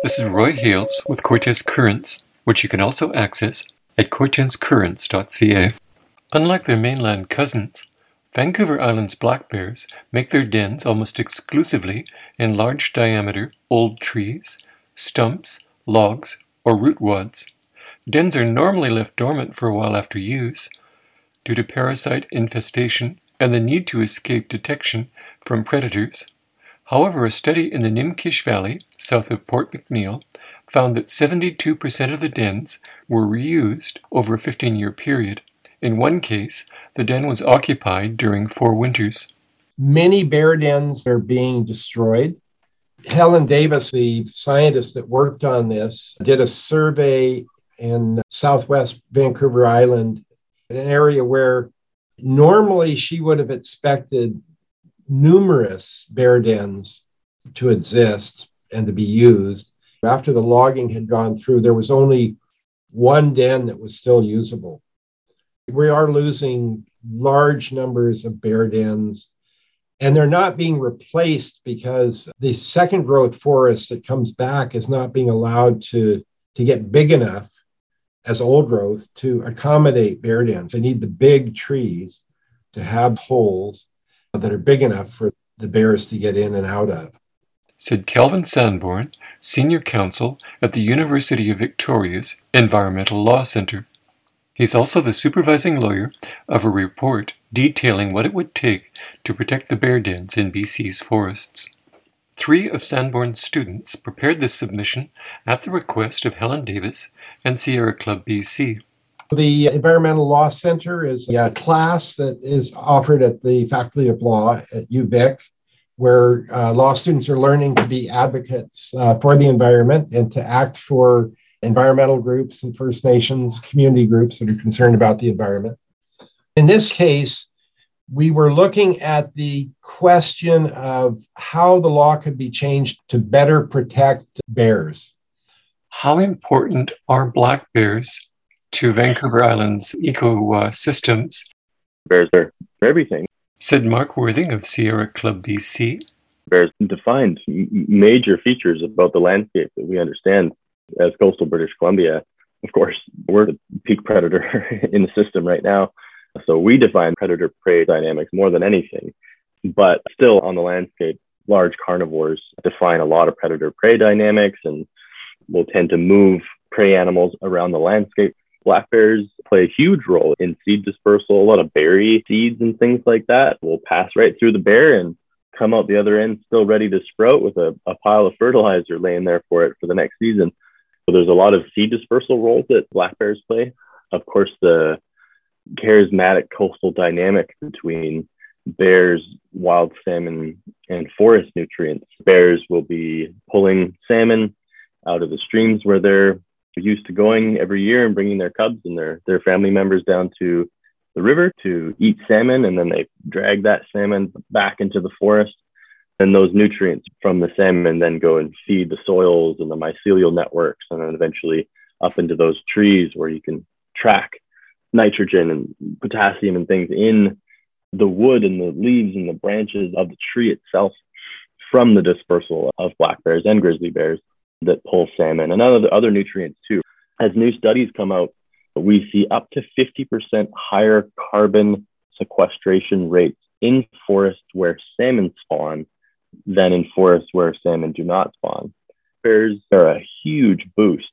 This is Roy Hales with Cortes Currents, which you can also access at cortescurrents.ca. Unlike their mainland cousins, Vancouver Island's black bears make their dens almost exclusively in large diameter old trees, stumps, logs, or root wads. Dens are normally left dormant for a while after use due to parasite infestation and the need to escape detection from predators. However, a study in the Nimpkish Valley, south of Port McNeill, found that 72% of the dens were reused over a 15 year period. In one case, the den was occupied during four winters. Many bear dens are being destroyed. Helen Davis, the scientist that worked on this, did a survey in southwest Vancouver Island, an area where normally she would have expected numerous bear dens to exist and to be used. After the logging had gone through, there was only one den that was still usable. We are losing large numbers of bear dens, and they're not being replaced because the second growth forest that comes back is not being allowed to, to get big enough as old growth to accommodate bear dens. They need the big trees to have holes that are big enough for the bears to get in and out of. Said Calvin Sandborn, Senior Counsel at the University of Victoria's Environmental Law Centre. He's also the supervising lawyer of a report detailing what it would take to protect the bear dens in BC's forests. Three of Sandborn's students prepared this submission at the request of Helen Davis and Sierra Club BC. The Environmental Law Center is a class that is offered at the Faculty of Law at UVic, where uh, law students are learning to be advocates uh, for the environment and to act for environmental groups and First Nations community groups that are concerned about the environment. In this case, we were looking at the question of how the law could be changed to better protect bears. How important are black bears to Vancouver Island's ecosystems. Bears are everything. Said Mark Worthing of Sierra Club BC. Bears defined major features about the landscape that we understand as coastal British Columbia. Of course, we're the peak predator in the system right now. So we define predator prey dynamics more than anything. But still, on the landscape, large carnivores define a lot of predator prey dynamics and will tend to move prey animals around the landscape black bears play a huge role in seed dispersal. A lot of berry seeds and things like that will pass right through the bear and come out the other end still ready to sprout with a, a pile of fertilizer laying there for it for the next season. So there's a lot of seed dispersal roles that black bears play. Of course, the charismatic coastal dynamic between bears, wild salmon, and forest nutrients. Bears will be pulling salmon out of the streams where they're used to going every year and bringing their cubs and their their family members down to the river to eat salmon, and then they drag that salmon back into the forest. And those nutrients from the salmon then go and feed the soils and the mycelial networks, and then eventually up into those trees where you can track nitrogen and potassium and things in the wood and the leaves and the branches of the tree itself from the dispersal of black bears and grizzly bears that pull salmon and other, other nutrients too. As new studies come out, we see up to 50% higher carbon sequestration rates in forests where salmon spawn than in forests where salmon do not spawn. Bears are a huge boost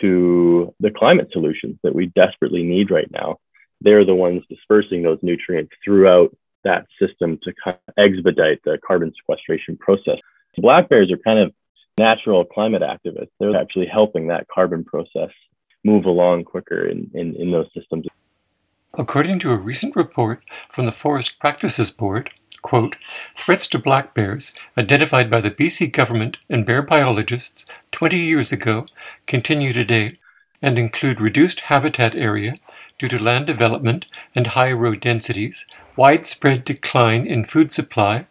to the climate solutions that we desperately need right now. They're the ones dispersing those nutrients throughout that system to expedite the carbon sequestration process. Black bears are kind of natural climate activists. They're actually helping that carbon process move along quicker in, in, in those systems. According to a recent report from the Forest Practices Board, quote, threats to black bears identified by the BC government and bear biologists 20 years ago continue today and include reduced habitat area due to land development and high road densities, widespread decline in food supply,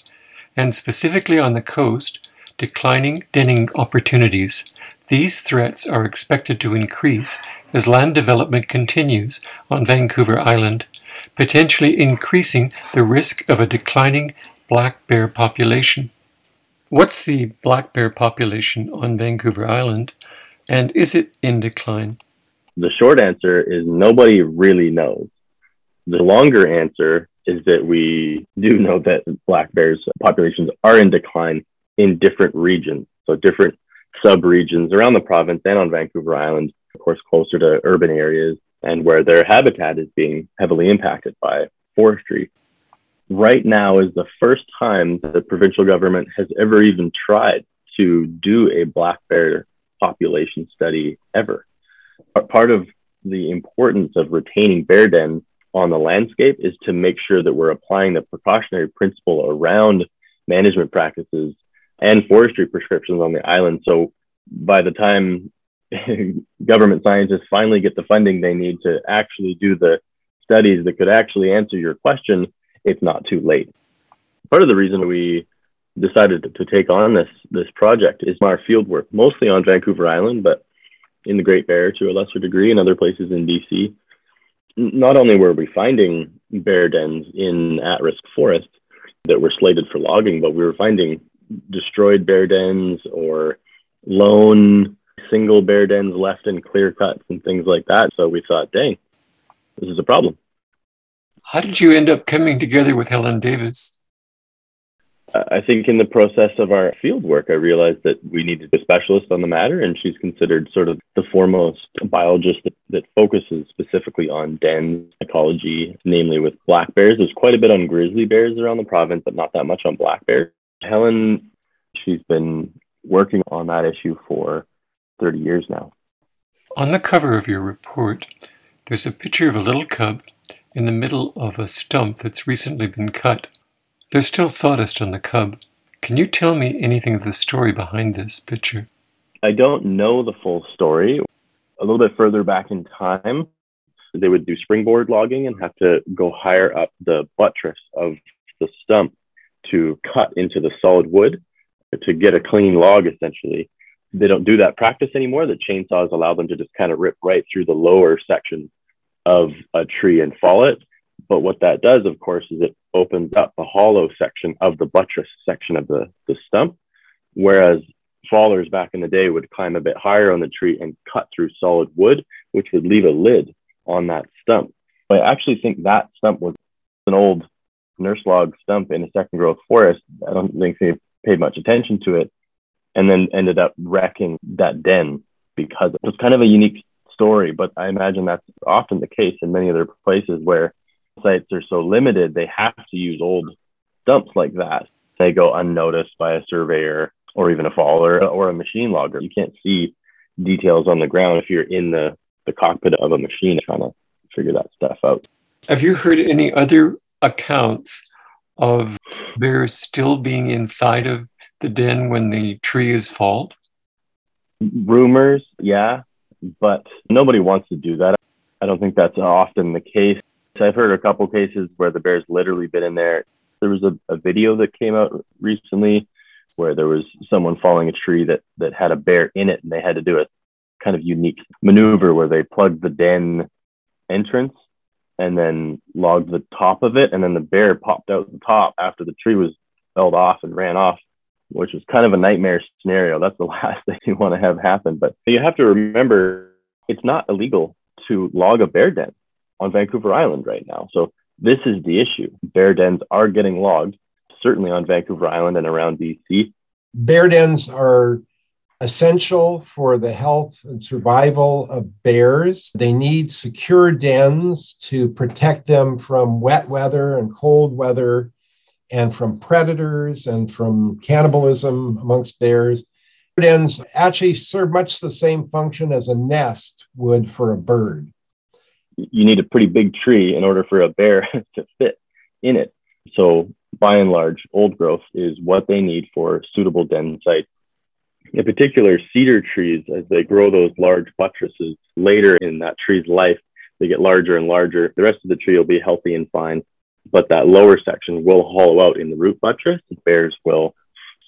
and specifically on the coast, declining denning opportunities. These threats are expected to increase as land development continues on Vancouver Island, potentially increasing the risk of a declining black bear population. What's the black bear population on Vancouver Island, and is it in decline? The short answer is nobody really knows. The longer answer is that we do know that black bears populations are in decline in different regions. So different sub-regions around the province and on Vancouver Island, of course, closer to urban areas and where their habitat is being heavily impacted by forestry. Right now is the first time the provincial government has ever even tried to do a black bear population study ever. Part of the importance of retaining bear dens on the landscape is to make sure that we're applying the precautionary principle around management practices and forestry prescriptions on the island. So by the time government scientists finally get the funding they need to actually do the studies that could actually answer your question, it's not too late. Part of the reason we decided to, take on this this project is our field work, mostly on Vancouver Island, but in the Great Bear to a lesser degree, and other places in BC. Not only were we finding bear dens in at-risk forests that were slated for logging, but we were finding destroyed bear dens or lone single bear dens left in clear cuts and things like that. So we thought, dang, this is a problem. How did you end up coming together with Helen Davis? I think in the process of our field work, I realized that we needed a specialist on the matter, and she's considered sort of the foremost biologist that, that focuses specifically on den ecology, namely with black bears. There's quite a bit on grizzly bears around the province, but not that much on black bears. Helen, she's been working on that issue for 30 years now. On the cover of your report, there's a picture of a little cub in the middle of a stump that's recently been cut. There's still sawdust on the cub. Can you tell me anything of the story behind this picture? I don't know the full story. A little bit further back in time, they would do springboard logging and have to go higher up the buttress of the stump to cut into the solid wood to get a clean log essentially. They don't do that practice anymore. The chainsaws allow them to just kind of rip right through the lower section of a tree and fall it. But what that does, of course, is it opens up the hollow section of the buttress section of the, the stump. Whereas fallers back in the day would climb a bit higher on the tree and cut through solid wood, which would leave a lid on that stump. But I actually think that stump was an old nurse log stump in a second growth forest. I don't think they paid much attention to it and then ended up wrecking that den because it was kind of a unique story. But I imagine that's often the case in many other places where sites are so limited, they have to use old stumps like that. They go unnoticed by a surveyor or even a faller or a machine logger. You can't see details on the ground if you're in the, the cockpit of a machine trying to figure that stuff out. Have you heard any other accounts of bears still being inside of the den when the tree is falled? Rumors, yeah, but nobody wants to do that. I don't think that's often the case. I've heard a couple cases where the bear's literally been in there. There was a, a video that came out recently where there was someone falling a tree that that had a bear in it, and they had to do a kind of unique maneuver where they plugged the den entrance and then logged the top of it. And then the bear popped out the top after the tree was felled off and ran off, which was kind of a nightmare scenario. That's the last thing you want to have happen. But you have to remember it's not illegal to log a bear den on Vancouver Island right now. So this is the issue. Bear dens are getting logged, certainly on Vancouver Island and around BC. Bear dens are essential for the health and survival of bears. They need secure dens to protect them from wet weather and cold weather and from predators and from cannibalism amongst bears. Dens actually serve much the same function as a nest would for a bird. You need a pretty big tree in order for a bear to fit in it. So, by and large, old growth is what they need for suitable den sites in particular, cedar trees, as they grow those large buttresses later in that tree's life, they get larger and larger. The rest of the tree will be healthy and fine, but that lower section will hollow out in the root buttress. Bears will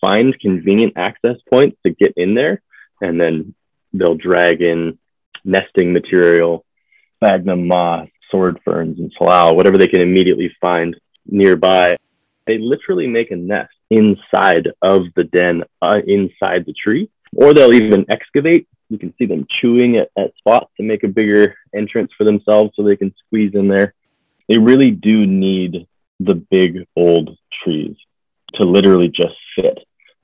find convenient access points to get in there, and then they'll drag in nesting material, sphagnum moss, sword ferns, and salal, whatever they can immediately find nearby. They literally make a nest inside of the den, uh, inside the tree, or they'll even excavate. You can see them chewing at, at spots to make a bigger entrance for themselves so they can squeeze in there. They really do need the big old trees to literally just fit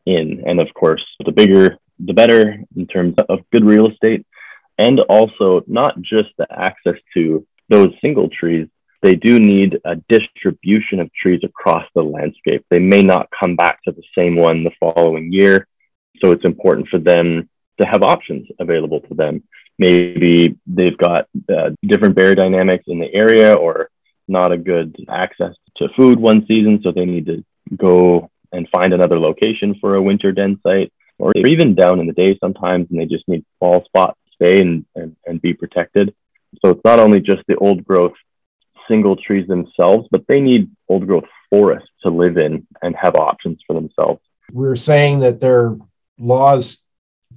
in. And of course, the bigger, the better in terms of good real estate. And also, not just the access to those single trees, they do need a distribution of trees across the landscape. They may not come back to the same one the following year. So it's important for them to have options available to them. Maybe they've got uh, different bear dynamics in the area or not a good access to food one season. So they need to go and find another location for a winter den site, or even down in the day sometimes, and they just need fall spots to stay and, and, and be protected. So it's not only just the old growth single trees themselves, but they need old growth forests to live in and have options for themselves. We're saying that there are laws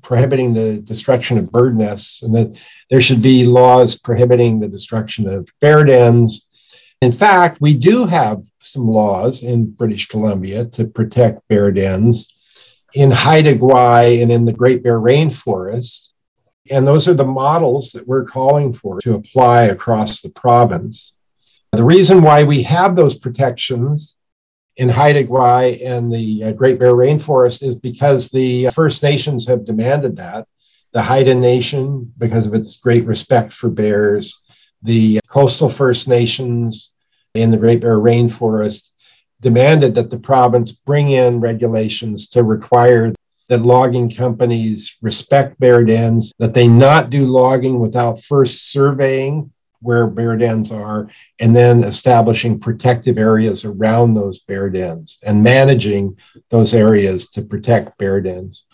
prohibiting the destruction of bird nests and that there should be laws prohibiting the destruction of bear dens. In fact, we do have some laws in British Columbia to protect bear dens in Haida Gwaii and in the Great Bear Rainforest. And those are the models that we're calling for to apply across the province. The reason why we have those protections in Haida Gwaii and the uh, Great Bear Rainforest is because the First Nations have demanded that. The Haida Nation, because of its great respect for bears, the coastal First Nations, in the Great Bear Rainforest demanded that the province bring in regulations to require that logging companies respect bear dens, that they not do logging without first surveying where bear dens are, and then establishing protective areas around those bear dens and managing those areas to protect bear dens.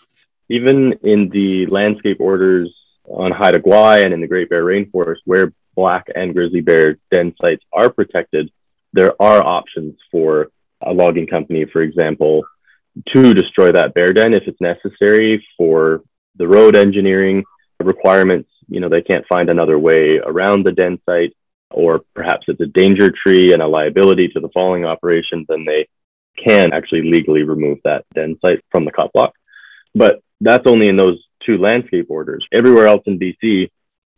Even in the landscape orders on Haida Gwaii and in the Great Bear Rainforest, where black and grizzly bear den sites are protected, there are options for a logging company, for example, to destroy that bear den if it's necessary for the road engineering requirements. You know, they can't find another way around the den site, or perhaps it's a danger tree and a liability to the falling operation, then they can actually legally remove that den site from the cut block. But that's only in those two landscape orders. Everywhere else in BC,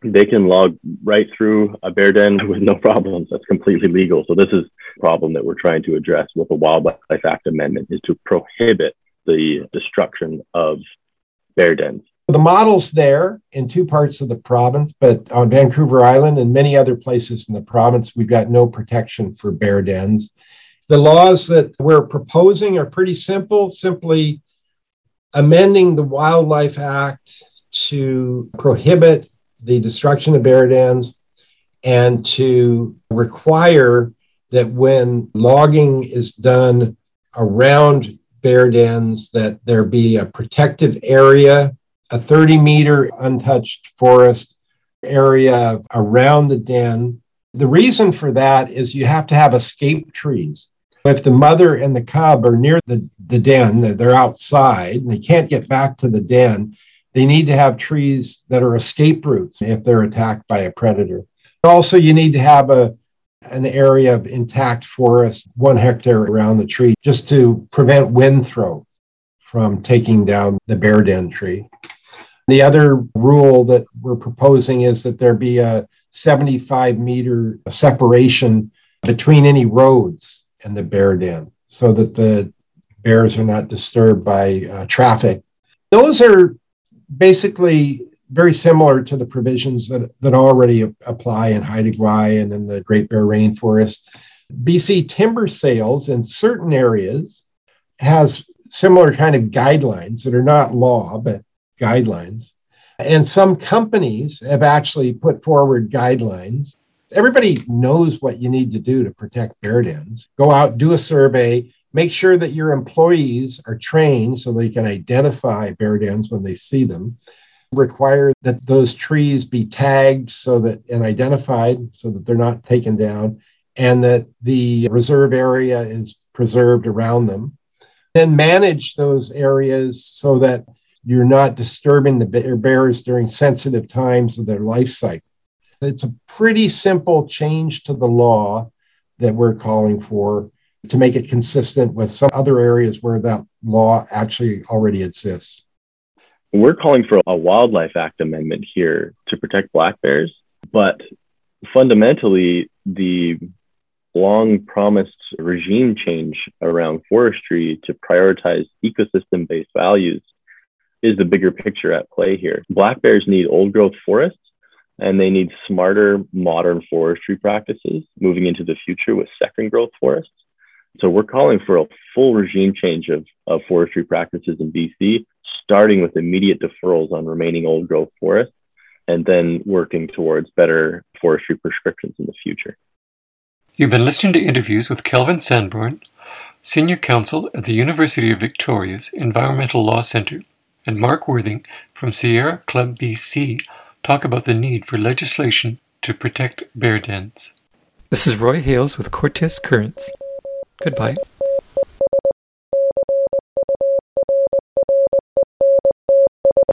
they can log right through a bear den with no problems. That's completely legal. So this is a problem that we're trying to address with the Wildlife Act amendment is to prohibit the destruction of bear dens. The model's there in two parts of the province, but on Vancouver Island and many other places in the province, we've got no protection for bear dens. The laws that we're proposing are pretty simple, simply amending the Wildlife Act to prohibit the destruction of bear dens and to require that when logging is done around bear dens that there be a protective area a 30 meter untouched forest area around the den the reason for that is you have to have escape trees if the mother and the cub are near the, the den they're outside and they can't get back to the den they need to have trees that are escape routes if they're attacked by a predator. Also, you need to have a an area of intact forest, one hectare around the tree, just to prevent wind throw from taking down the bear den tree. The other rule that we're proposing is that there be a 75 meter separation between any roads and the bear den so that the bears are not disturbed by uh, traffic. Those are basically very similar to the provisions that, that already apply in Haida Gwaii and in the Great Bear Rainforest. BC timber sales in certain areas has similar kind of guidelines that are not law, but guidelines. And some companies have actually put forward guidelines. Everybody knows what you need to do to protect bear dens. Go out, do a survey, Make sure that your employees are trained so they can identify bear dens when they see them. Require that those trees be tagged so that and identified so that they're not taken down, and that the reserve area is preserved around them. Then manage those areas so that you're not disturbing the bears during sensitive times of their life cycle. It's a pretty simple change to the law that we're calling for to make it consistent with some other areas where that law actually already exists. We're calling for a Wildlife Act amendment here to protect black bears, but fundamentally, the long promised regime change around forestry to prioritize ecosystem based values is the bigger picture at play here. Black bears need old growth forests and they need smarter modern forestry practices moving into the future with second growth forests. So we're calling for a full regime change of, of forestry practices in BC, starting with immediate deferrals on remaining old growth forests and then working towards better forestry prescriptions in the future. You've been listening to interviews with Calvin Sandborn, Senior Counsel at the University of Victoria's Environmental Law Centre, and Mark Worthing from Sierra Club BC talk about the need for legislation to protect bear dens. This is Roy Hales with Cortes Currents. Goodbye.